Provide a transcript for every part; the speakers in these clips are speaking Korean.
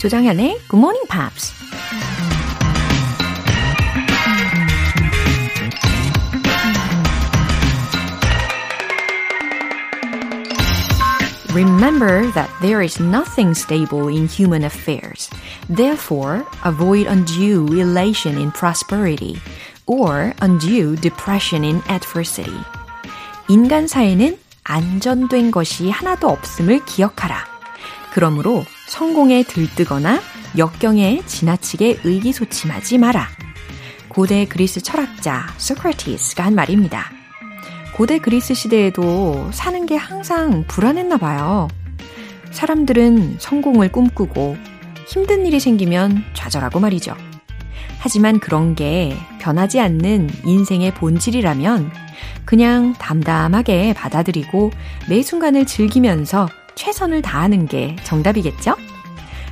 조정현의 Good Morning Pops. Remember that there is nothing stable in human affairs. Therefore, avoid undue elation in prosperity or undue depression in adversity. 인간 사회는 안전된 것이 하나도 없음을 기억하라. 그러므로 성공에 들뜨거나 역경에 지나치게 의기소침하지 마라. 고대 그리스 철학자 소크라티스가 한 말입니다. 고대 그리스 시대에도 사는 게 항상 불안했나 봐요. 사람들은 성공을 꿈꾸고 힘든 일이 생기면 좌절하고 말이죠. 하지만 그런 게 변하지 않는 인생의 본질이라면 그냥 담담하게 받아들이고 매 순간을 즐기면서 최선을 다하는 게 정답이겠죠?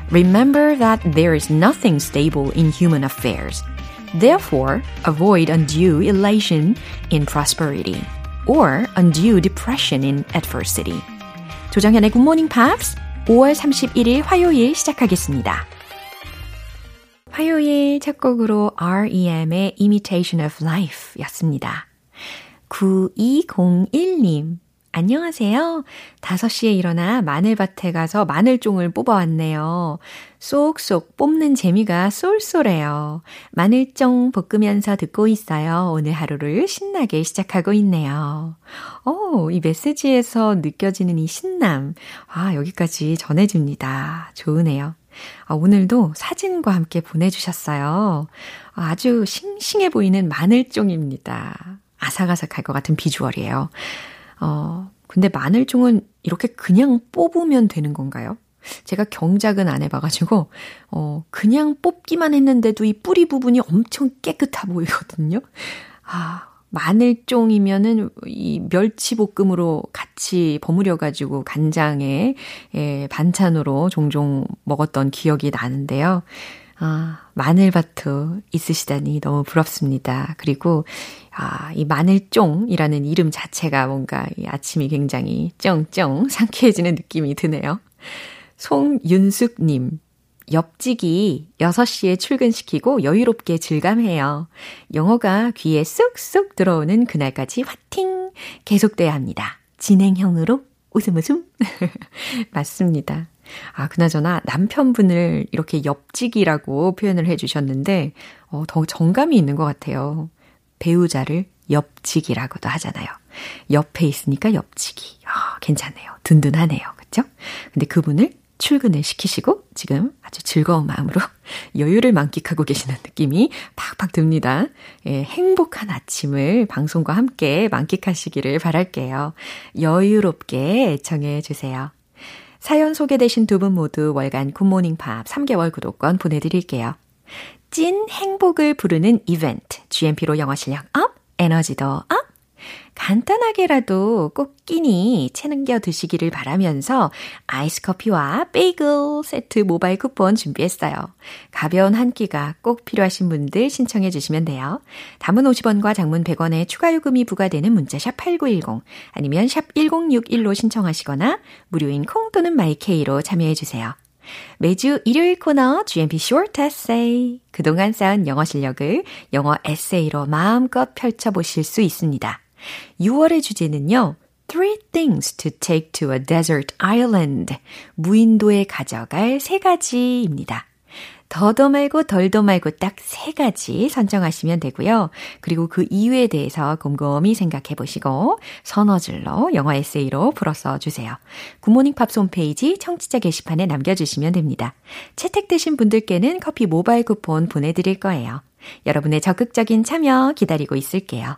Remember that there is nothing stable in human affairs. Therefore, avoid undue elation in prosperity or undue depression in adversity. 조정현의 Good Morning Pops 5월 31일 화요일 시작하겠습니다. 화요일 첫 곡으로 REM의 Imitation of Life 였습니다. 9201님. 안녕하세요. 5시에 일어나 마늘밭에 가서 마늘종을 뽑아왔네요. 쏙쏙 뽑는 재미가 쏠쏠해요. 마늘종 볶으면서 듣고 있어요. 오늘 하루를 신나게 시작하고 있네요. 오, 이 메시지에서 느껴지는 이 신남. 아, 여기까지 전해집니다. 좋으네요. 아, 오늘도 사진과 함께 보내주셨어요. 아주 싱싱해 보이는 마늘종입니다. 아삭아삭할 것 같은 비주얼이에요. 어, 근데 마늘종은 이렇게 그냥 뽑으면 되는 건가요? 제가 경작은 안 해봐가지고, 어, 그냥 뽑기만 했는데도 이 뿌리 부분이 엄청 깨끗하 보이거든요. 아, 마늘종이면은 이 멸치볶음으로 같이 버무려가지고 간장에, 예, 반찬으로 종종 먹었던 기억이 나는데요. 아, 마늘밭도 있으시다니 너무 부럽습니다. 그리고, 아, 이 마늘쫑이라는 이름 자체가 뭔가 이 아침이 굉장히 쩡쩡 상쾌해지는 느낌이 드네요. 송윤숙님, 옆지기 6시에 출근시키고 여유롭게 즐감해요. 영어가 귀에 쏙쏙 들어오는 그날까지 화팅! 계속돼야 합니다. 진행형으로 웃음 웃음. 맞습니다. 아, 그나저나 남편분을 이렇게 옆지기라고 표현을 해주셨는데, 어, 더 정감이 있는 것 같아요. 배우자를 옆지기라고도 하잖아요. 옆에 있으니까 옆지기. 아, 괜찮네요. 든든하네요. 그쵸? 근데 그분을 출근을 시키시고 지금 아주 즐거운 마음으로 여유를 만끽하고 계시는 느낌이 팍팍 듭니다. 예, 행복한 아침을 방송과 함께 만끽하시기를 바랄게요. 여유롭게 애청해 주세요. 사연 소개되신 두 분 모두 월간 굿모닝 팝 3개월 구독권 보내드릴게요. 찐 행복을 부르는 이벤트, GMP로 영어 실력 up, 에너지도 up! 간단하게라도 꼭 끼니 챙겨 드시기를 바라면서 아이스 커피와 베이글 세트 모바일 쿠폰 준비했어요. 가벼운 한 끼가 꼭 필요하신 분들 신청해 주시면 돼요. 담은 50원과 장문 100원의 추가 요금이 부과되는 문자 샵 8910 아니면 샵 1061로 신청하시거나 무료인 콩 또는 마이케이로 참여해 주세요. 매주 일요일 코너 GMP Short Essay. 그동안 쌓은 영어 실력을 영어 에세이로 마음껏 펼쳐보실 수 있습니다. 6월의 주제는요. Three things to take to a desert island. 무인도에 가져갈 세 가지입니다. 더도 말고 덜도 말고 딱 세 가지 선정하시면 되고요. 그리고 그 이유에 대해서 곰곰이 생각해 보시고 서너 줄로 영어 에세이로 풀어써 주세요. 굿모닝 팝스 홈페이지 청취자 게시판에 남겨주시면 됩니다. 채택되신 분들께는 커피 모바일 쿠폰 보내드릴 거예요. 여러분의 적극적인 참여 기다리고 있을게요.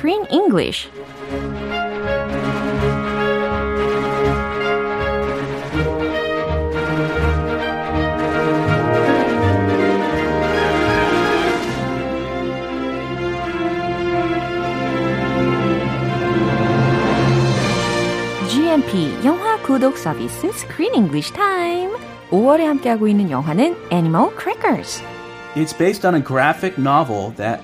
Korean English. GMP 영화 구독 서비스 Screen English Time. 5월에 함께하고 있는 영화는 Animal Crackers. It's based on a graphic novel that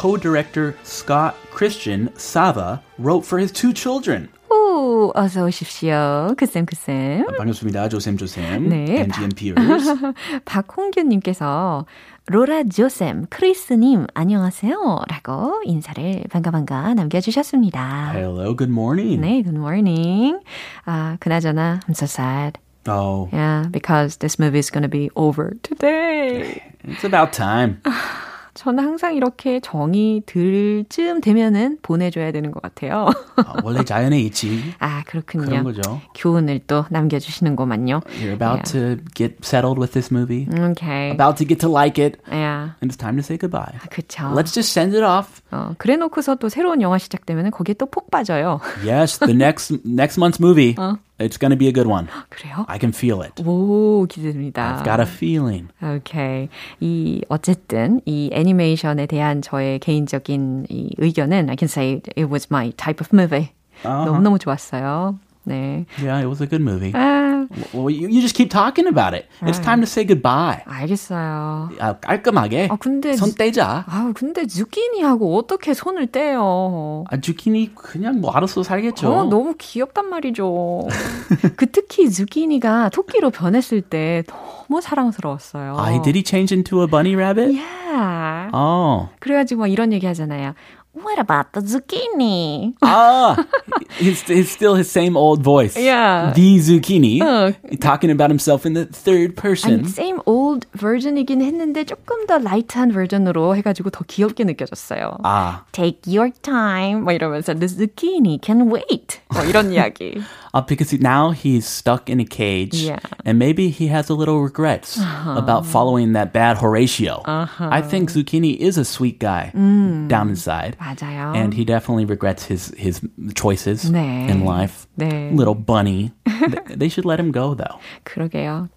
co-director Scott Christian Sava wrote for his two children. 오, 어서 오십시오. 그쌤, 그쌤. 반갑습니다. 조쌤, 조쌤. 네. And GMPers. 박홍규님께서 로라 조쌤, 크리스님, 안녕하세요. 라고 인사를 반가 반가 남겨주셨습니다. Hello, good morning. 네, good morning. 아, 그나저나, I'm so sad. Oh, Yeah, because this movie is going to be over today. it's about time. 저는 항상 이렇게 정이 들 쯤 되면은 보내줘야 되는 것 같아요. 어, 원래 자연에 있지. 아, 그렇군요. 그런 거죠. 교훈을 또 남겨주시는구만요. You're about to get settled with this movie. Okay. About to get to like it. Yeah. And it's time to say goodbye. 그쵸. Let's just send it off. 어, 그래 놓고서 또 새로운 영화 시작되면 거기에 또 폭 빠져요. Yes, the next next month's movie. It's going to be a good one. 그래요? I can feel it. 오, 기대됩니다. I've got a feeling. 오케이. 이, 어쨌든, 이 애니메이션에 대한 저의 개인적인 이 의견은 I can say it was my type of movie. 너무너무 좋았어요. 네. Yeah, it was a good movie. 아, Well, you, you just keep talking about it. It's time to say goodbye. 알겠어요. 아, 깔끔하게 아, 근데 손 떼자. 아우, 근데 zucchini하고 어떻게 손을 떼요? 아, 주키니 그냥 뭐 알아서 살겠죠. 어, 너무 귀엽단 말이죠. 그 특히 zucchini가 토끼로 변했을 때 너무 사랑스러웠어요. 아, did he change into a bunny rabbit? Yeah. Oh. 그래가지고 막 이런 얘기 하잖아요. What about the zucchini? Ah, it's, it's still his same old voice. Yeah. The zucchini. 어. Talking about himself in the third person. 아니, same old version이긴 했는데 조금 더 라이트한 버전으로 해가지고 더 귀엽게 느껴졌어요. 아, Take your time. 뭐 이러면서 the zucchini can wait. 뭐 이런 이야기. uh, because now he's stuck in a cage, Yeah. and maybe he has a little regrets about following that bad Horatio. I think Zucchini is a sweet guy down inside, 맞아요. and he definitely regrets his his choices 네. in life. 네. Little bunny, Th- they should let him go though. 그러게요.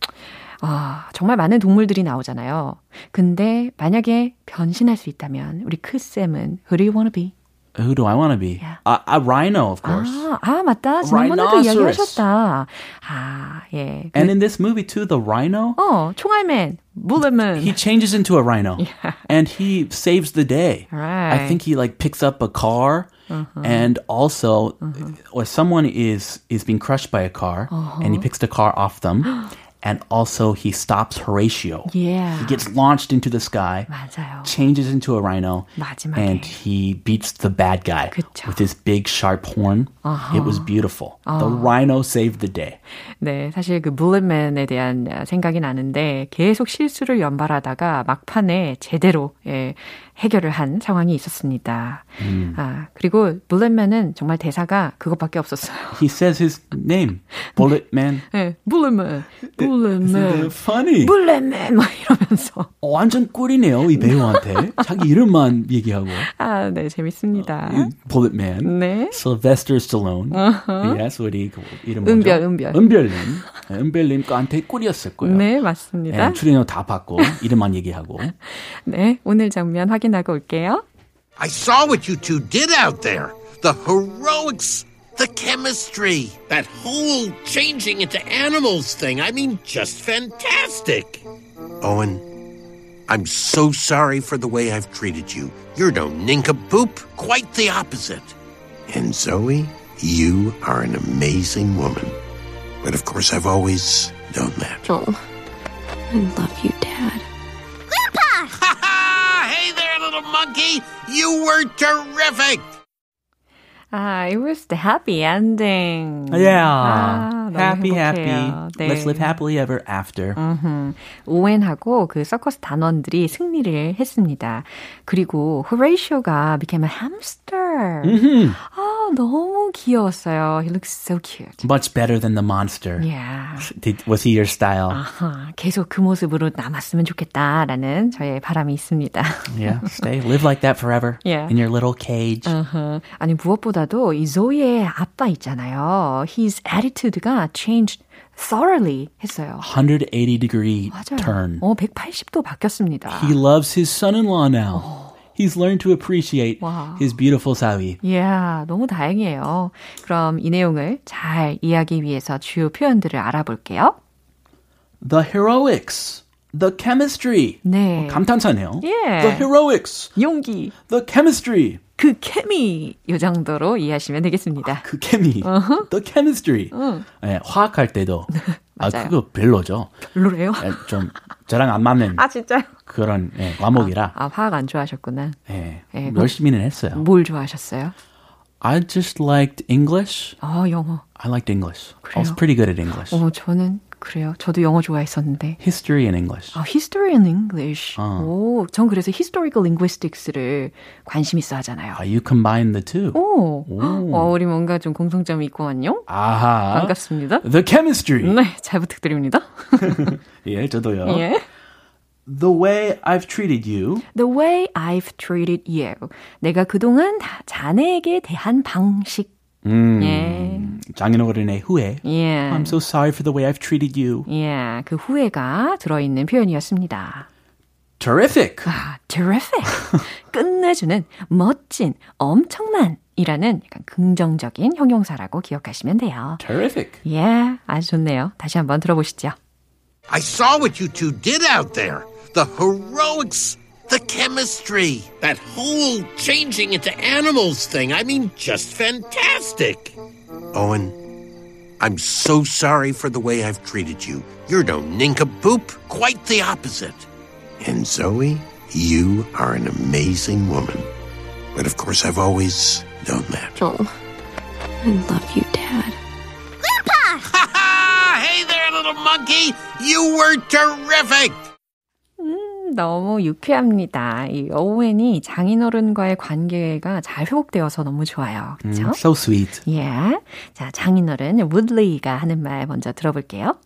아, 정말 많은 동물들이 나오잖아요. 근데 만약에 변신할 수 있다면 우리 크쌤은 who do you want to be? Who do I want to be? Yeah. A, a rhino, of course. 아, 아 맞다. 지난번에도 Rhinoceros. 이야기하셨다. 아, 예. And in this movie too, the rhino, 어, 총알맨, 물레맨. he changes into a rhino and he saves the day. Right. I think he like picks up a car and also or someone is is being crushed by a car and he picks the car off them and also he stops Horatio. Yeah. He gets launched into the sky. 맞아요. Changes into a rhino 마지막에. and he beats the bad guy 그쵸. with his big sharp horn. It was beautiful. The rhino saved the day. 네, 사실 그 물레맨에 대한 생각이 나는데 계속 실수를 연발하다가 막판에 제대로 예, 해결을 한 상황이 있었습니다. 아, 그리고 물레맨은 정말 대사가 그것밖에 없었어요. He says his name, Bullet Man. 네, 물레맨, funny. 물레맨 막 이러면서 어, 완전 꿀이네요, 이 배우한테. 자기 이름만 얘기하고. 아, 네, 재밌습니다. Bullet Man. 네. Sylvester Stallone. Yes, 우리 그 이름 뭐죠? 은별, 은별. 은별님. 네, 은별님 거한테 꿀이었을 거예요. 네, 맞습니다. 네, 출연료 다 받고 이름만 얘기하고. 네, 오늘 장면 확인하고 올게요. I saw what you two did out there. The heroics, the chemistry, that whole changing into animals thing. I mean, just fantastic. Owen, I'm so sorry for the way I've treated you. You're no nincompoop, quite the opposite. And Zoe, you are an amazing woman. But of course, I've always known that. Oh, I love you, Dad. Grandpa! Ha ha! Hey there, little monkey! You were terrific! 아, it was the happy ending. Yeah. 아, happy, 행복해요. happy. 네. Let's live happily ever after. 오웬하고 그 서커스 단원들이 승리를 했습니다. 그리고 호레이쇼가 became a hamster. 아, 너무 귀여웠어요. He looks so cute. Much better than the monster. Yeah. Did, was he your style? 아하, 계속 그 모습으로 남았으면 좋겠다라는 저의 바람이 있습니다. Yeah, stay, live like that forever. Yeah. In your little cage. 어허. 아니 무엇보다도 이 조이의 아빠 있잖아요. His attitude가 changed thoroughly 했어요. 180 degree 맞아요. turn. 어, 180도 바뀌었습니다. He loves his son-in-law now. He's learned to appreciate 와. his beautiful 사위. 이야, 너무 다행이에요. 그럼 이 내용을 잘 이해하기 위해서 주요 표현들을 알아볼게요. The heroics, the chemistry. 네. 감탄사네요. 예. The heroics, 용기, the chemistry. 그 케미 이 정도로 이해하시면 되겠습니다. 그 케미, the chemistry. 예, 화학할 때도 아. 그거 별로죠. 별로래요? 예, 좀 저랑 안 맞는 아 진짜요? 그런 예, 과목이라 아 화학 안 좋아하셨구나. 예, 예, 열심히는 했어요. 뭘 좋아하셨어요? I just liked English. 어 영어. I liked English. I was 그래요? pretty good at English. 어 저는 그래요. 저도 영어 좋아했었는데. History and English. 아, history and English. 어. 오, 전 그래서 historical linguistics를 관심 있어 하잖아요. Ah, you combine the two. 오, 오. 어, 우리 뭔가 좀 공통점이 있구만요. 아하. 반갑습니다. The chemistry. 네, 잘 부탁드립니다. 예, 저도요. 예. The way I've treated you. The way I've treated you. 내가 그동안 다- 자네에게 대한 방식. 음, 예. 장인어른의 후회. 예. I'm so sorry for the way I've treated you. 예, 그 후회가 들어있는 표현이었습니다. Terrific. 아, terrific. 끝내주는 멋진, 엄청난 이라는 약간 긍정적인 형용사라고 기억하시면 돼요. Terrific. 예, 아주 좋네요. 다시 한번 들어보시죠. I saw what you two did out there. The heroics, the chemistry, that whole changing into animals thing. I mean, just fantastic. Owen, I'm so sorry for the way I've treated you. You're no nincompoop, quite the opposite. And Zoe, you are an amazing woman. But of course, I've always known that. Oh, I love you, Dad. Grandpa! Ha ha! Hey there, little monkey! You were terrific! 너무 유쾌합니다. 이 오웬이 장인어른과의 관계가 잘 회복되어서 너무 좋아요. 그렇죠? So sweet. 예. 자, 장인어른 우드리가 하는 말 먼저 들어볼게요.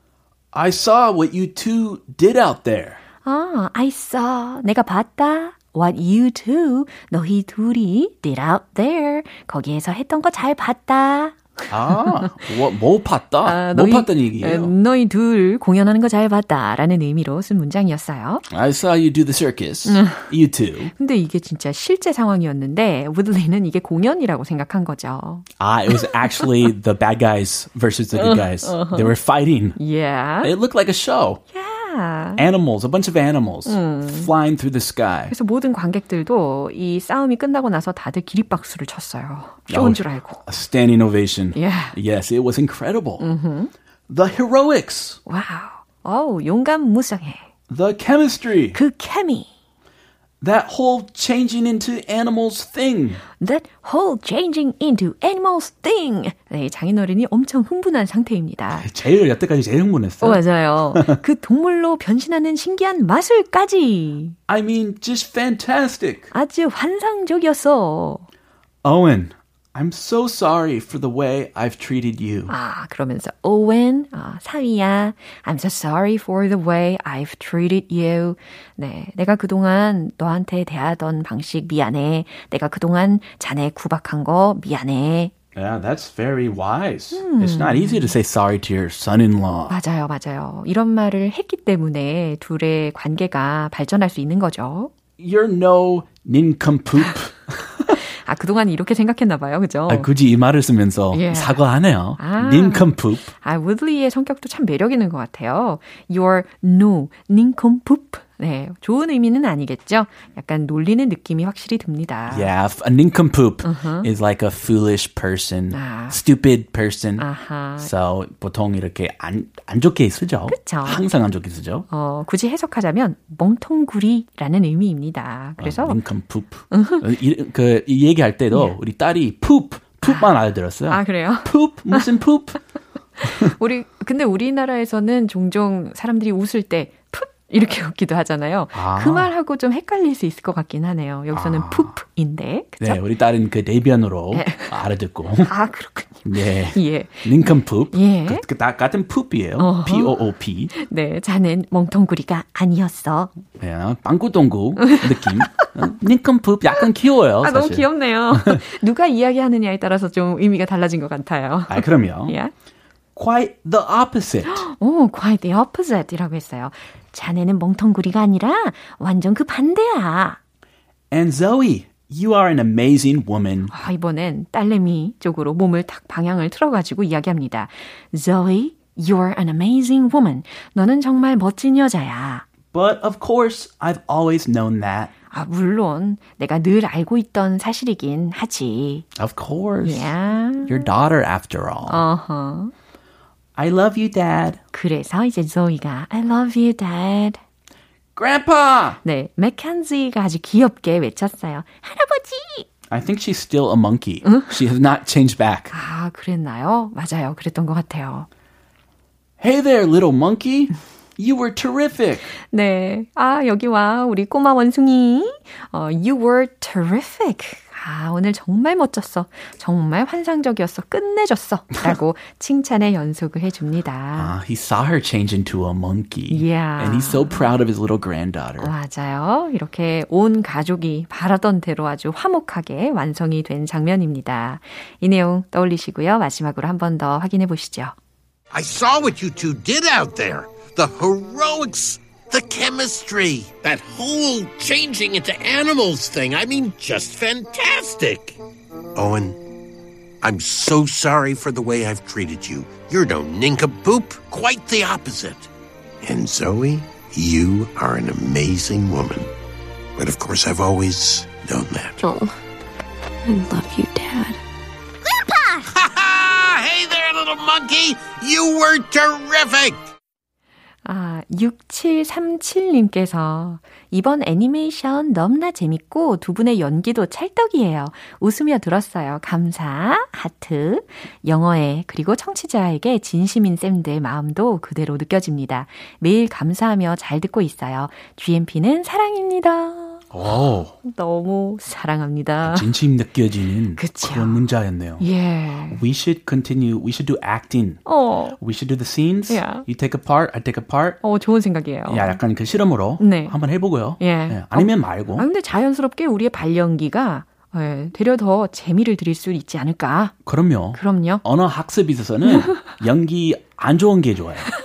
I saw what you two did out there. 아, I saw. 내가 봤다. What you two, 너희 둘이 did out there. 거기에서 했던 거 잘 봤다. 아, 뭐, 뭐 봤다? 아, 뭐 너희- 봤다는 에, 얘기예요? 너희 둘 공연하는 거 잘 봤다. 라는 의미로 쓴 문장이었어요. I saw you do the circus. you two. 근데 이게 진짜 실제 상황이었는데, 우들리는 이게 공연이라고 생각한 거죠. Ah, it was actually the bad guys versus the good guys. They were fighting. Yeah. It looked like a show. yeah. Animals, a bunch of animals flying through the sky. 그래서 모든 관객들도 이 싸움이 끝나고 나서 다들 기립박수를 쳤어요. 쇼인 줄 알고. A standing ovation. Yeah. Yes, it was incredible. The heroics, 와우. 어우, 용감 무쌍해. the chemistry, 그 케미. That whole changing into animals thing. That whole changing into animals thing. 네, 장인어른이 엄청 흥분한 상태입니다. 제일 여태까지 제일 어, 흥분했어. 맞아요. 그 동물로 변신하는 신기한 마술까지 I mean, just fantastic. 아주 환상적이었어. Owen, I'm so sorry for the way I've treated you. 아, 그러면서 오웬, 아, 사위야, I'm so sorry for the way I've treated you. 네, 내가 그동안 너한테 대하던 방식 미안해. 내가 그동안 자네 구박한 거 미안해. Yeah, that's very wise. It's not easy to say sorry to your son-in-law. 맞아요, 맞아요. 이런 말을 했기 때문에 둘의 관계가 발전할 수 있는 거죠. You're no nincompoop. 아, 그동안 이렇게 생각했나 봐요. 그죠? 아, 굳이 이 말을 쓰면서 예. 사과하네요. 아. nincompoop. 아, 우들리의 성격도 참 매력 있는 것 같아요. You're no nincompoop. 네, 좋은 의미는 아니겠죠? 약간 놀리는 느낌이 확실히 듭니다. Yeah, a nincompoop is like a foolish person, 아. stupid person. 아하. So 보통 이렇게 안, 안 좋게 쓰죠. 그쵸. 항상 안 좋게 쓰죠. 어, 굳이 해석하자면 멍텅구리라는 의미입니다. 그래서 nincompoop. 이, 그, 이 얘기할 때도 우리 딸이 poop, poop만 알아들었어요. 아, 그래요? poop? 무슨 poop? 우리 근데 우리나라에서는 종종 사람들이 웃을 때풋 이렇게 웃기도 하잖아요. 아. 그 말하고 좀 헷갈릴 수 있을 것 같긴 하네요. 여기서는 푸프인데. 그죠? 네, 우리 딸은 그 대변으로 알아듣고. 아, 그렇군요. 네. 예. nincompoop. 예. 그, 그, 나- 같은 poop이에요. 어허. P-O-O-P. 네, 자넨 멍텅구리가 아니었어. 네, 빵꾸똥구 느낌. 어, nincompoop 약간 귀여워요. 아, 너무 사실. 귀엽네요. 누가 이야기하느냐에 따라서 좀 의미가 달라진 것 같아요. 아, 그럼요. 예. Quite the opposite. 오, quite the opposite이라고 했어요. 자네는 멍텅구리가 아니라 완전 그 반대야. And Zoe, you are an amazing woman. 아, 이번엔 딸내미 쪽으로 몸을 탁 방향을 틀어가지고 이야기합니다. Zoe, you're an amazing woman. 너는 정말 멋진 여자야. But of course, I've always known that. 아, 물론 내가 늘 알고 있던 사실이긴 하지. Of course. Yeah. Your daughter, after all. 어허. I love you, Dad. 그래서 이제 조이가 I love you, dad. Grandpa! 네, 맥켄지가 아주 귀엽게 외쳤어요. 할아버지! I think she's still a monkey. She has not changed back. 아, 그랬나요? 맞아요. 그랬던 것 같아요. Hey there, little monkey. You were terrific. 네. 아, 여기 와. 우리 꼬마 원숭이. 어, you were terrific. 아, 오늘 정말 멋졌어. 정말 환상적이었어. 끝내줬어. 라고 칭찬의 연속을 해줍니다. Uh, he saw her change into a monkey. Yeah. And he's so proud of his little granddaughter. 맞아요. 이렇게 온 가족이 바라던 대로 아주 화목하게 완성이 된 장면입니다. 이 내용 떠올리시고요. 마지막으로 한 번 더 확인해 보시죠. I saw what you two did out there. The heroics, the chemistry, that whole changing into animals thing. I mean, just fantastic. Owen, I'm so sorry for the way I've treated you. You're no nincompoop, quite the opposite. And Zoe, you are an amazing woman. But of course, I've always known that. Oh, I love you, Dad. Grandpa! Ha ha! Hey there, little monkey! You were terrific! 아, 6737님께서 이번 애니메이션 너무나 재밌고 두 분의 연기도 찰떡이에요. 웃으며 들었어요. 감사. 하트. 영어에 그리고 청취자에게 진심인 쌤들 마음도 그대로 느껴집니다. 매일 감사하며 잘 듣고 있어요. GMP는 사랑입니다. 오, 너무 사랑합니다. 진심 느껴지는 그쵸. 그런 문자였네요. 예. We should continue. We should do acting. 어, We should do the scenes. Yeah. You take a part, I take a part. 어, 좋은 생각이에요. 야, 약간 그 실험으로 네. 한번 해보고요. 예. 아니면 말고. 아, 근데 자연스럽게 우리의 발연기가 예, 되려 더 재미를 드릴 수 있지 않을까? 그럼요. 그럼요. 언어 학습 있어서는 연기 안 좋은 게 좋아요.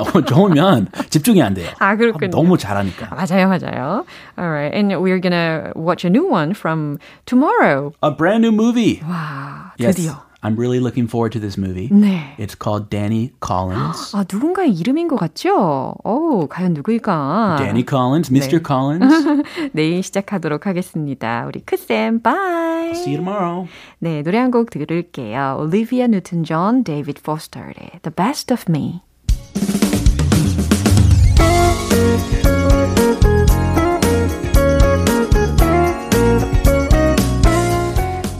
어, 좋으면 집중이 안 돼요. 아, 그렇군요. 너무 잘하니까. 맞아요, 맞아요. Alright, and we're gonna watch a new one from tomorrow. A brand new movie. 와, Yes. 드디어. I'm really looking forward to this movie. 네. It's called Danny Collins. 아, 누군가의 이름인 것 같죠? 오, 과연 누구일까? Danny Collins, Mr. 네. Collins. 내일 시작하도록 하겠습니다. 우리 크쌤, bye. See you tomorrow. 네, 노래 한 곡 들을게요. Olivia Newton-John, David Foster의 The Best of Me.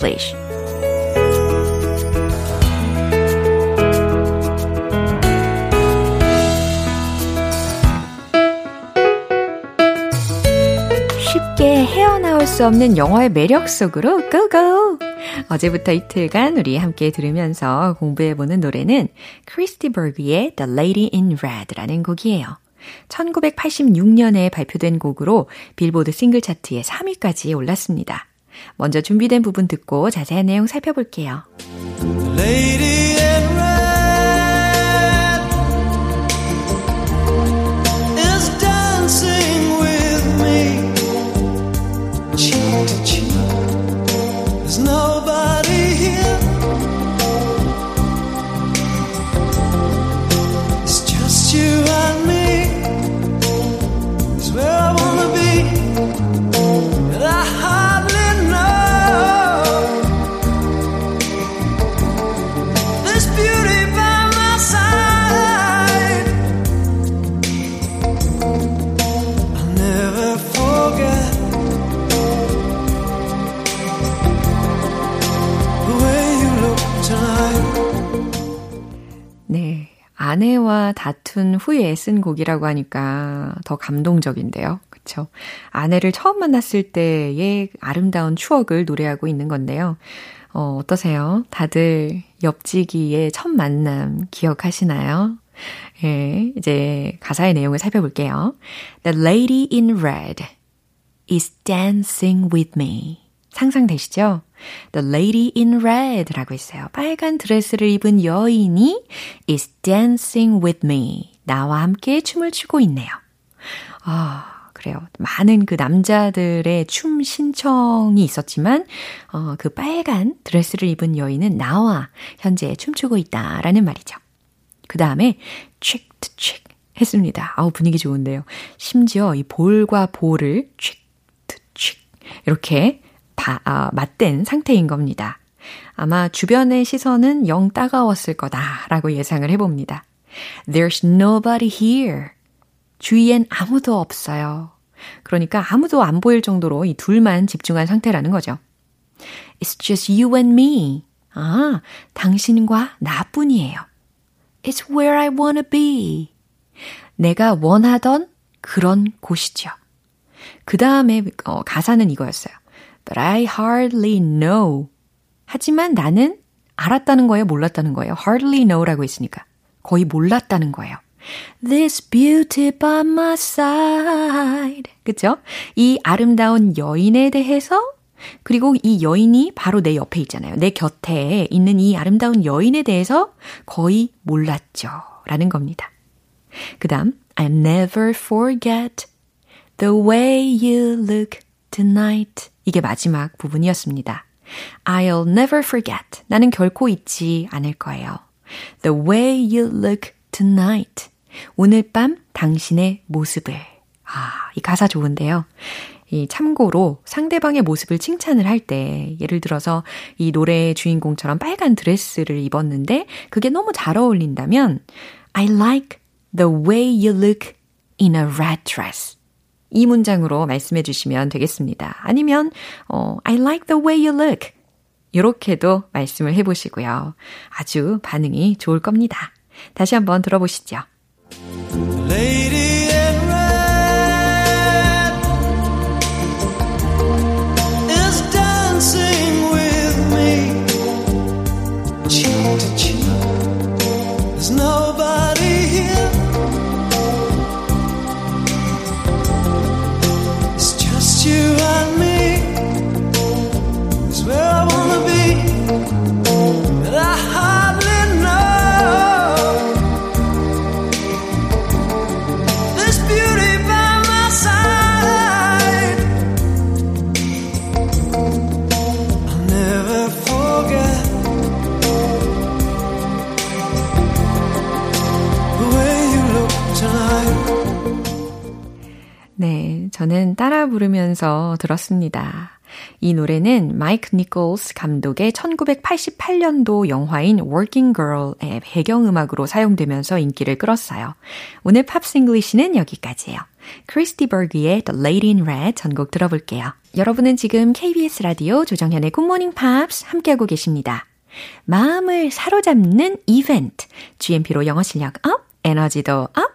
English 쉽게 헤어나올 수 없는 영어의 매력 속으로 go go! 어제부터 이틀간 우리 함께 들으면서 공부해보는 노래는 크리스 디 버그의 The Lady in Red라는 곡이에요. 1986년에 발표된 곡으로 빌보드 싱글 차트에 3위까지 올랐습니다. 먼저 준비된 부분 듣고 자세한 내용 살펴볼게요. Lady 아내와 다툰 후에 쓴 곡이라고 하니까 더 감동적인데요. 그쵸? 아내를 처음 만났을 때의 아름다운 추억을 노래하고 있는 건데요. 어, 어떠세요? 다들 옆지기의 첫 만남 기억하시나요? 예, 이제 가사의 내용을 살펴볼게요. The lady in red is dancing with me. 상상되시죠? The lady in red 라고 있어요. 빨간 드레스를 입은 여인이 is dancing with me. 나와 함께 춤을 추고 있네요. 아, 그래요. 많은 그 남자들의 춤 신청이 있었지만, 어, 그 빨간 드레스를 입은 여인은 나와 현재 춤추고 있다라는 말이죠. 그 다음에 cheek to cheek 했습니다. 아우, 분위기 좋은데요. 심지어 이 볼과 볼을 cheek to cheek 이렇게 바, 아, 맞댄 상태인 겁니다. 아마 주변의 시선은 영 따가웠을 거다라고 예상을 해봅니다. There's nobody here. 주위엔 아무도 없어요. 그러니까 아무도 안 보일 정도로 이 둘만 집중한 상태라는 거죠. It's just you and me. 아, 당신과 나뿐이에요. It's where I wanna be. 내가 원하던 그런 곳이죠. 그 다음에 어, 가사는 이거였어요. But I hardly know. 하지만 나는 알았다는 거예요, 몰랐다는 거예요. hardly know라고 있으니까. 거의 몰랐다는 거예요. This beauty by my side. 그쵸? 이 아름다운 여인에 대해서 그리고 이 여인이 바로 내 옆에 있잖아요. 내 곁에 있는 이 아름다운 여인에 대해서 거의 몰랐죠. 라는 겁니다. 그 다음, I never forget the way you look tonight. 이게 마지막 부분이었습니다. I'll never forget. 나는 결코 잊지 않을 거예요. The way you look tonight. 오늘 밤 당신의 모습을. 아, 이 가사 좋은데요. 이 참고로 상대방의 모습을 칭찬을 할 때, 예를 들어서 이 노래의 주인공처럼 빨간 드레스를 입었는데, 그게 너무 잘 어울린다면, I like the way you look in a red dress. 이 문장으로 말씀해 주시면 되겠습니다. 아니면, 어, I like the way you look. 이렇게도 말씀을 해 보시고요. 아주 반응이 좋을 겁니다. 다시 한번 들어보시죠. 저는 따라 부르면서 들었습니다. 이 노래는 마이크 니콜스 감독의 1988년도 영화인 Working Girl의 배경음악으로 사용되면서 인기를 끌었어요. 오늘 Pops English는 여기까지예요. 크리스 디 버그의 The Lady in Red 전곡 들어볼게요. 여러분은 지금 KBS 라디오 조정현의 굿모닝 팝스 함께하고 계십니다. 마음을 사로잡는 이벤트, GMP로 영어 실력 up, 에너지도 up.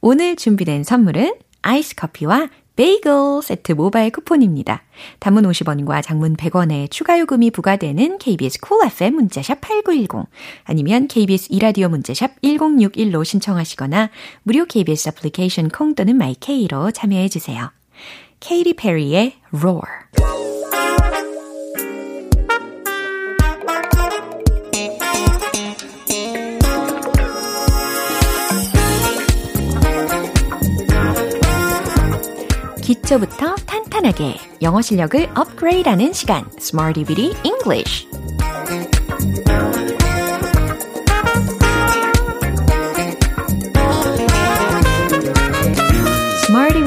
오늘 준비된 선물은 아이스 커피와 베이글 세트 모바일 쿠폰입니다. 단문 50원과 장문 100원의 추가 요금이 부과되는 KBS Cool FM 문자샵 8910 아니면 KBS 2라디오 문자샵 1061로 신청하시거나 무료 KBS 애플리케이션 콩 또는 마이케이로 참여해 주세요. 케이티 페리의 Roar 기초부터 탄탄하게 영어 실력을 업그레이드하는 시간 Smarty Bitty English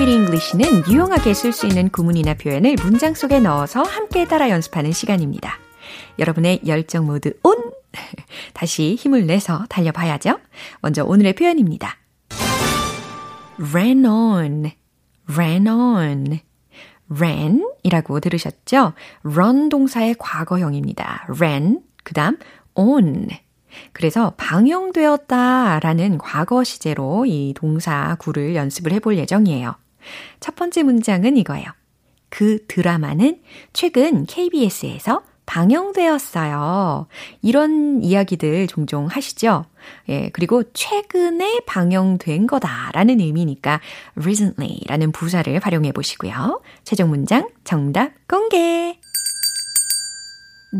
English는 유용하게 쓸 수 있는 구문이나 표현을 문장 속에 넣어서 함께 따라 연습하는 시간입니다. 여러분의 열정 모드 온! 다시 힘을 내서 달려봐야죠. 먼저 오늘의 표현입니다. ran on ran on. ran 이라고 들으셨죠? run 동사의 과거형입니다. ran, 그 다음 on. 그래서 방영되었다 라는 과거 시제로 이 동사 구를 연습을 해볼 예정이에요. 첫 번째 문장은 이거예요. 그 드라마는 최근 KBS에서 방영되었어요. 이런 이야기들 종종 하시죠? 예, 그리고 최근에 방영된 거다라는 의미니까 recently 라는 부사를 활용해 보시고요. 최종 문장 정답 공개!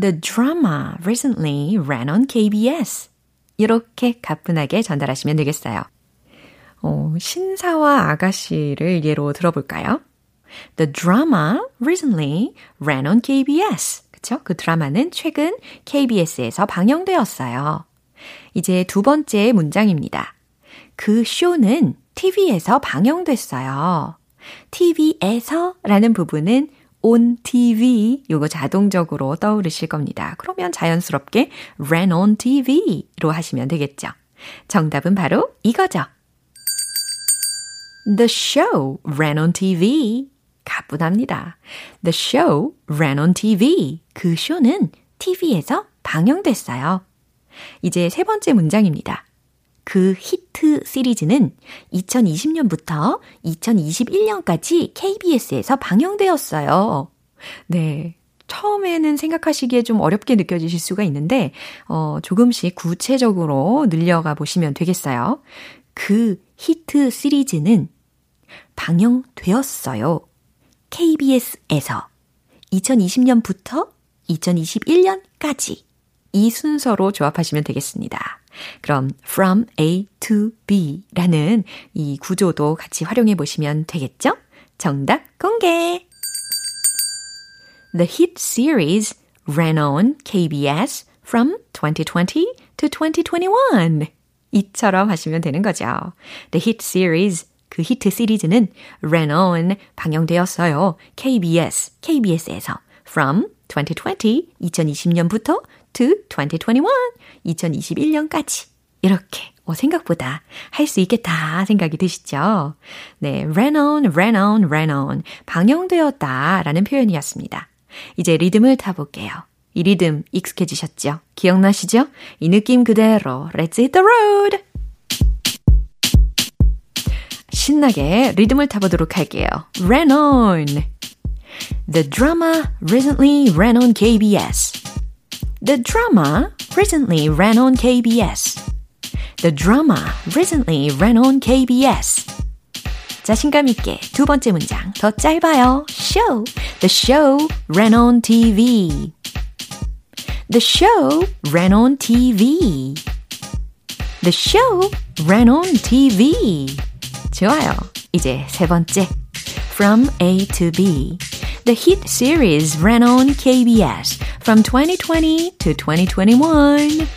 The drama recently ran on KBS. 이렇게 가뿐하게 전달하시면 되겠어요. 어, 신사와 아가씨를 예로 들어볼까요? The drama recently ran on KBS. 그쵸? 그 드라마는 최근 KBS에서 방영되었어요. 이제 두 번째 문장입니다. 그 쇼는 TV에서 방영됐어요. TV에서 라는 부분은 on TV 요거 자동적으로 떠오르실 겁니다. 그러면 자연스럽게 ran on TV로 하시면 되겠죠. 정답은 바로 이거죠. The show ran on TV. 가뿐합니다. The show ran on TV. 그 쇼는 TV에서 방영됐어요. 이제 세 번째 문장입니다. 그 히트 시리즈는 2020년부터 2021년까지 KBS에서 방영되었어요. 네. 처음에는 생각하시기에 좀 어렵게 느껴지실 수가 있는데, 어, 조금씩 구체적으로 늘려가 보시면 되겠어요. 그 히트 시리즈는 방영되었어요. KBS에서 2020년부터 2021년까지 이 순서로 조합하시면 되겠습니다. 그럼 from A to B 라는 이 구조도 같이 활용해 보시면 되겠죠? 정답 공개! The hit series ran on KBS from 2020 to 2021. 이처럼 하시면 되는 거죠. The hit series 그 히트 시리즈는 ran on 방영되었어요. KBS, KBS에서 from 2020, 2020년부터 to 2021, 2021년까지 이렇게 어, 생각보다 할 수 있겠다 생각이 드시죠? 네, ran on, ran on, ran on 방영되었다 라는 표현이었습니다. 이제 리듬을 타볼게요. 이 리듬 익숙해지셨죠? 기억나시죠? 이 느낌 그대로 Let's hit the road! 신나게 리듬을 타보도록 할게요. Ran on. The drama recently ran on KBS. The drama recently ran on KBS. The drama recently ran on KBS. 자신감 있게 두 번째 문장 더 짧아요. Show. The show ran on TV. The show ran on TV. The show ran on TV. 좋아요. 이제 세 번째. From A to B. The hit series ran on KBS from 2020 to 2021.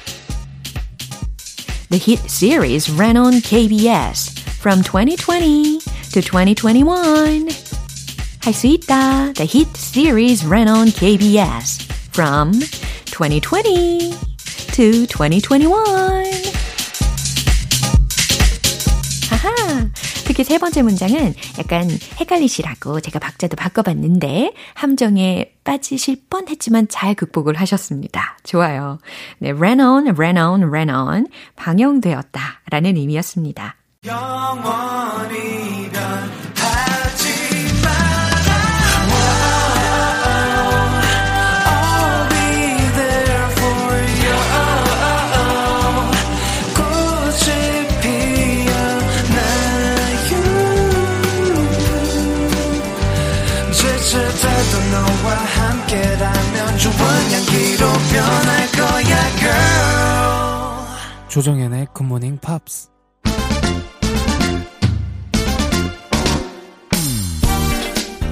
The hit series ran on KBS from 2020 to 2021. 할 수 있다. The hit series ran on KBS from 2020 to 2021. 하하. 특히 세 번째 문장은 약간 헷갈리시라고 제가 박자도 바꿔봤는데 함정에 빠지실 뻔 했지만 잘 극복을 하셨습니다. 좋아요. 네, ran on, ran on, ran on. 방영되었다 라는 의미였습니다. 영원히 변 조정현의 굿모닝 팝스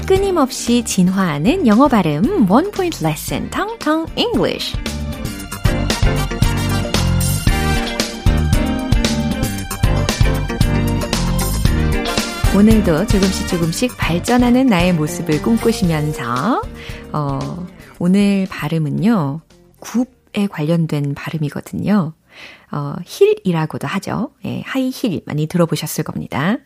끊임없이 진화하는 영어 발음 one point lesson Tongue Tongue English. 오늘도 조금씩 조금씩 발전하는 나의 모습을 꿈꾸시면서 어, 오늘 발음은요. 굽에 관련된 발음이거든요. 어, 힐이라고도 하죠. 예, 하이힐 많이 들어보셨을 겁니다.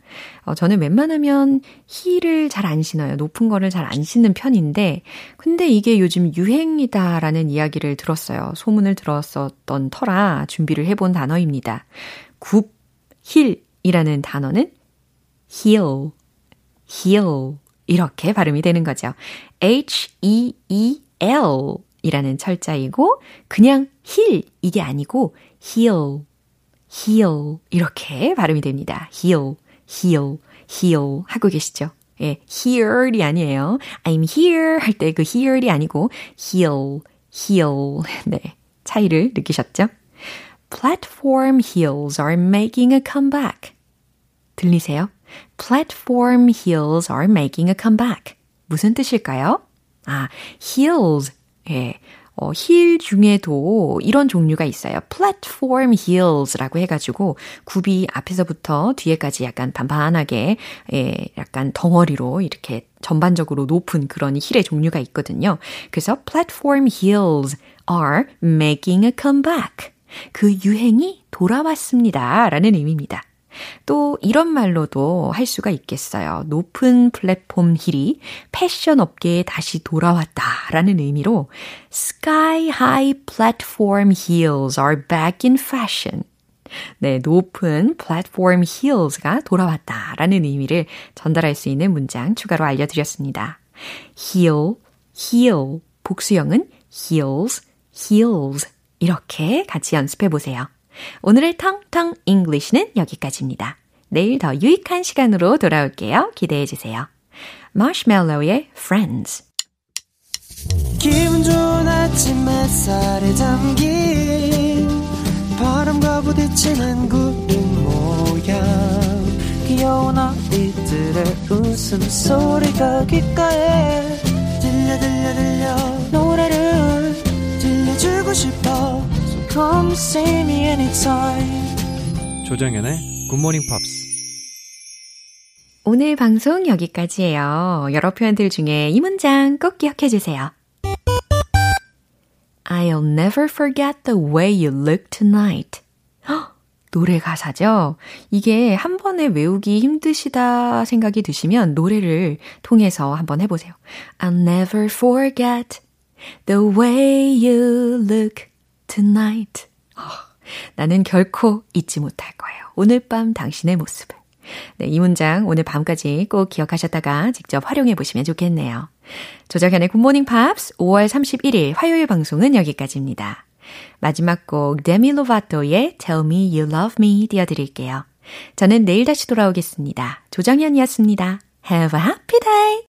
어, 저는 웬만하면 힐을 잘 안 신어요. 높은 거를 잘 안 신는 편인데, 근데 이게 요즘 유행이다라는 이야기를 들었어요. 소문을 들었었던 터라 준비를 해본 단어입니다. 굽, 힐이라는 단어는 heel, heel. 이렇게 발음이 되는 거죠. H-E-E-L 이라는 철자이고, 그냥 heal 이게 아니고 heal, heal 이렇게 발음이 됩니다. heal, heal, heal 하고 계시죠? 예, here이 아니에요. I'm here 할 때 그 here이 아니고 heal, heal. 네, 차이를 느끼셨죠? Platform heels are making a comeback. 들리세요? Platform heels are making a comeback. 무슨 뜻일까요? 아, heels. 예. 어, 힐 중에도 이런 종류가 있어요. platform heels라고 해가지고 굽이 앞에서부터 뒤에까지 약간 반반하게 예, 약간 덩어리로 이렇게 전반적으로 높은 그런 힐의 종류가 있거든요. 그래서 platform heels are making a comeback. 그 유행이 돌아왔습니다. 라는 의미입니다. 또 이런 말로도 할 수가 있겠어요. 높은 플랫폼 힐이 패션 업계에 다시 돌아왔다라는 의미로 Sky High Platform Heels are back in fashion. 네, 높은 플랫폼 heels가 돌아왔다라는 의미를 전달할 수 있는 문장 추가로 알려드렸습니다. heel, heel, 복수형은 heels, heels 이렇게 같이 연습해 보세요. 오늘의 Tongue Tongue English는 여기까지입니다. 내일 더 유익한 시간으로 돌아올게요. 기대해 주세요. 마시멜로의 Friends 기분 좋은 아침 햇살에 담긴 바람과 부딪히는 구름 모양 귀여운 아이들의 웃음소리가 귓가에 들려 들려 들려 노래를 들려주고 싶어 come see me anytime 조정연의 굿모닝 팝스. 오늘 방송 여기까지예요. 여러 표현들 중에 이 문장 꼭 기억해 주세요. I'll never forget the way you look tonight. 헉, 노래 가사죠? 이게 한 번에 외우기 힘드시다 생각이 드시면 노래를 통해서 한번 해보세요. I'll never forget the way you look tonight. 어, 나는 결코 잊지 못할 거예요. 오늘 밤 당신의 모습을. 네, 이 문장 오늘 밤까지 꼭 기억하셨다가 직접 활용해 보시면 좋겠네요. 조정현의 굿모닝 팝스 5월 31일 화요일 방송은 여기까지입니다. 마지막 곡 데미 로바토의 Tell Me You Love Me 띄워드릴게요. 저는 내일 다시 돌아오겠습니다. 조정현이었습니다. Have a happy day!